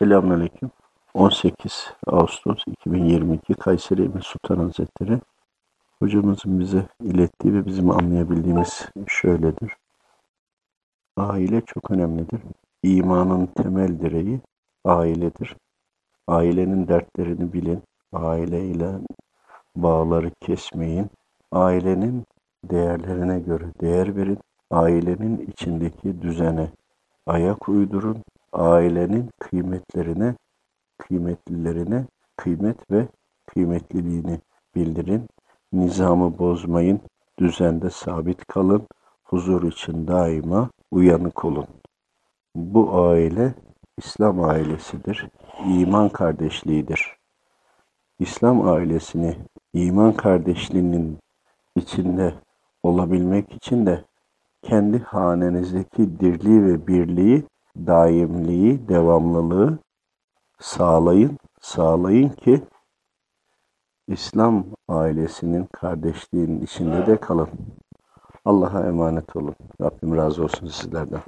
Selamünaleyküm. 18 Ağustos 2022 Kayseri Emir Sultan Hazretleri hocamızın bize ilettiği ve bizim anlayabildiğimiz şöyledir. Aile çok önemlidir. İmanın temel direği ailedir. Ailenin dertlerini bilin. Aileyle bağları kesmeyin. Ailenin değerlerine göre değer verin. Ailenin içindeki düzene ayak uydurun. Ailenin kıymetlerine, kıymetlilerine kıymet ve kıymetliliğini bildirin. Nizamı bozmayın. Düzende sabit kalın. Huzur için daima uyanık olun. Bu aile İslam ailesidir. İman kardeşliğidir. İslam ailesini iman kardeşliğinin içinde olabilmek için de kendi hanenizdeki dirliği ve birliği, daimliği, devamlılığı sağlayın, sağlayın ki İslam ailesinin kardeşliğinin içinde de kalın. Allah'a emanet olun. Rabbim razı olsun sizlerden.